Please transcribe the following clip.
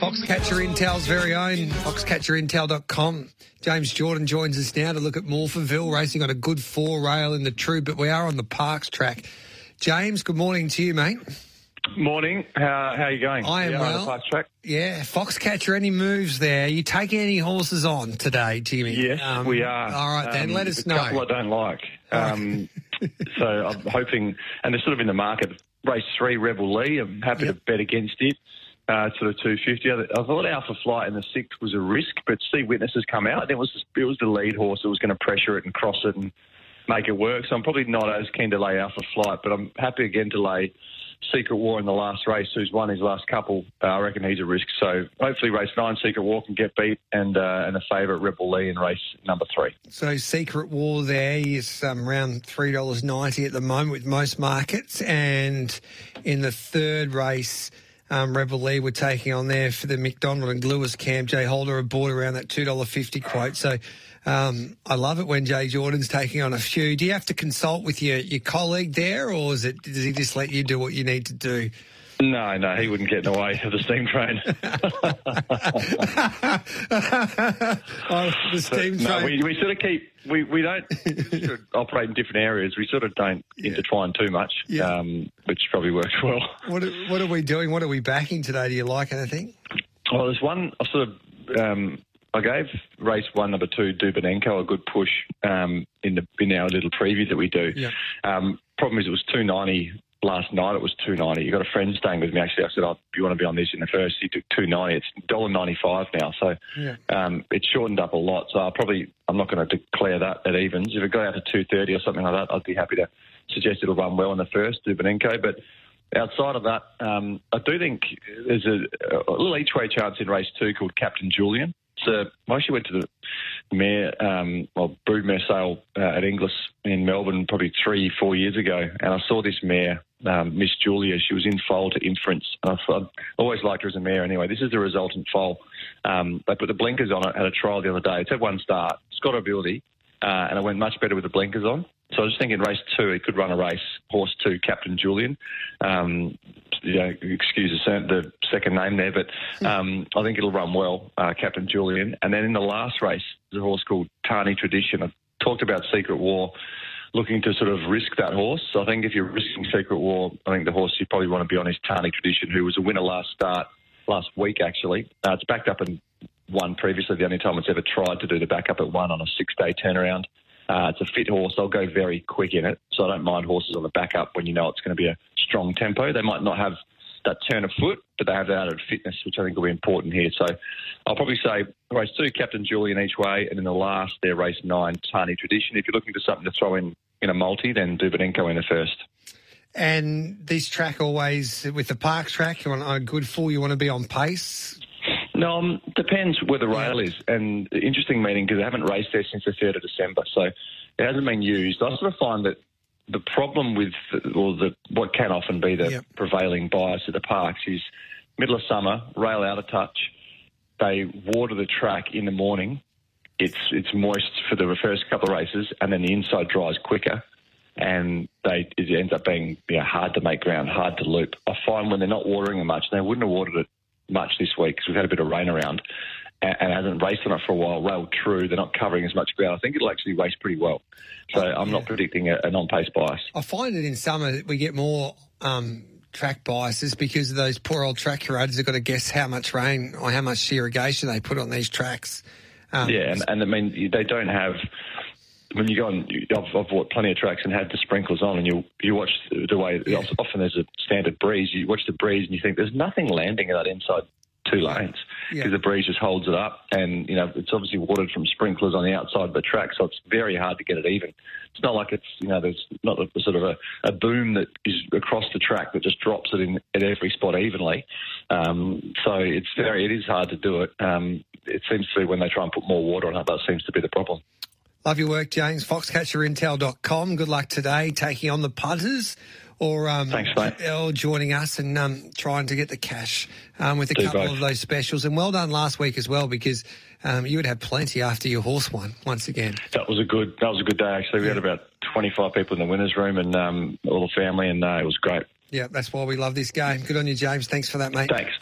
Foxcatcher Intel's very own, foxcatcherintel.com. James Jordan joins us now to look at Morphettville racing on a good four rail in the true, but we are on the Parks track. James, good morning to you, mate. Morning. How, how are you going? I am Yeah, on the well. fast track? Yeah, Foxcatcher, any moves there? you taking any horses on today, Jimmy? Yes, Um, we are. All right, then Um, let us a know. couple I don't like. Um, so I'm hoping, and they're sort of in the market. Race three, Rebel Lee. I'm happy Yep. to bet against it. Uh, sort of 250. I thought Alpha Flight in the sixth was a risk, but see witnesses come out. It was it was the lead horse that was going to pressure it and cross it and make it work. So I'm probably not as keen to lay Alpha Flight, but I'm happy again to lay Secret War in the last race, who's won his last couple. Uh, I reckon he's a risk. So hopefully, race nine, Secret War can get beat, and uh, and a favourite Rebel Lee in race number three. So Secret War there is um, around three dollars ninety at the moment with most markets, and in the third race, um, Rebel Lee were taking on there for the McDonald and Lewis camp. Jay Holder aboard around that two dollar fifty quote. So um, I love it when Jay Jordan's taking on a few. Do you have to consult with your your colleague there, or is it does he just let you do what you need to do? No, no, he wouldn't get in the way of the steam train. oh, the steam no, train. we, we sort of keep we, we don't sort of operate in different areas. We sort of don't intertwine too much, Yeah. um, which probably works well. what, are, what are we doing? What are we backing today? Do you like anything? Well, there's one I sort of um, I gave race one, number two, Dubinenko a good push um, in the in our little preview that we do. Yeah. Um, problem is, it was two ninety last night. It was two ninety. You got a friend staying with me. Actually, I said, "Oh, you want to be on this in the first? He took two ninety. It's dollar ninety five now, so Yeah. um, it's shortened up a lot. So I'll probably I'm not going to declare that at evens. If it got out to two thirty or something like that, I'd be happy to suggest it'll run well in the first Dubinenko, but. Outside of that, um, I do think there's a, a little each way chance in race two called Captain Julian. So I actually went to the mare, um, well, broodmare sale uh, at Inglis in Melbourne probably three, four years ago, and I saw this mare, um, Miss Julia. She was in foal to inference. And I thought, I always liked her as a mare anyway. This is the resultant foal. Um, they put the blinkers on it at a trial the other day. It's had one start. It's got ability, uh, and it went much better with the blinkers on. So I was just thinking race two, he could run a race, horse two, Captain Julian. Um, you know, excuse the, the second name there, but um, I think it'll run well, uh, Captain Julian. And then in the last race, there's a horse called Tani Tradition. I talked about Secret War, looking to sort of risk that horse. I think if you're risking Secret War, I think the horse you probably want to be on is Tani Tradition, who was a winner last start, last week actually. Uh, it's backed up and won previously, the only time it's ever tried to do the backup at one on a six day turnaround. Uh, it's a fit horse. I'll go very quick in it, so I don't mind horses on the backup when you know it's going to be a strong tempo. They might not have that turn of foot, but they have that added fitness, which I think will be important here. So I'll probably say race two, Captain Julian each way, and in the last, their race nine, Tani Tradition. If you're looking for something to throw in in a multi, then Dubinenko in the first. And this track always with the park track, you want a good full, you want to be on pace. No, um, depends where the rail is. And interesting meeting because they haven't raced there since the 3rd of December. So it hasn't been used. I sort of find that the problem with, or the, what can often be the Yep. prevailing bias at the parks is middle of summer, rail out of touch. They water the track in the morning. It's, it's moist for the first couple of races, and then the inside dries quicker. And they it ends up being you know, hard to make ground, hard to loop. I find when they're not watering it much, they wouldn't have watered it much this week because we've had a bit of rain around and, and hasn't raced on it for a while. Rail true, they're not covering as much ground. I think it'll actually race pretty well. So I'm not predicting a, an on-pace bias. I find that in summer that we get more um, track biases because of those poor old track curators have got to guess how much rain or how much irrigation they put on these tracks. Um, Yeah, and, and I mean they don't have. When you go on, I've, I've bought plenty of tracks and had the sprinklers on, and you you watch the way. Often there's a standard breeze. You watch the breeze, and you think there's nothing landing in that inside two lanes Yeah. because the breeze just holds it up, and you know it's obviously watered from sprinklers on the outside of the track, so it's very hard to get it even. It's not like it's you know there's not a, sort of a, a boom that is across the track that just drops it in at every spot evenly. Um, so it's very it is hard to do it. Um, it seems to be when they try and put more water on it, that seems to be the problem. Love your work, James. Foxcatcherintel.com. Good luck today taking on the punters or, um, Thanks, mate. or joining us and um, trying to get the cash um, with a Do couple both. of those specials. And well done last week as well because um, you would have plenty after your horse won once again. That was a good. That was a good day actually. We had about 25 people in the winners' room and um, all the family, and uh, it was great. Yeah, that's why we love this game. Good on you, James. Thanks for that, mate. Thanks.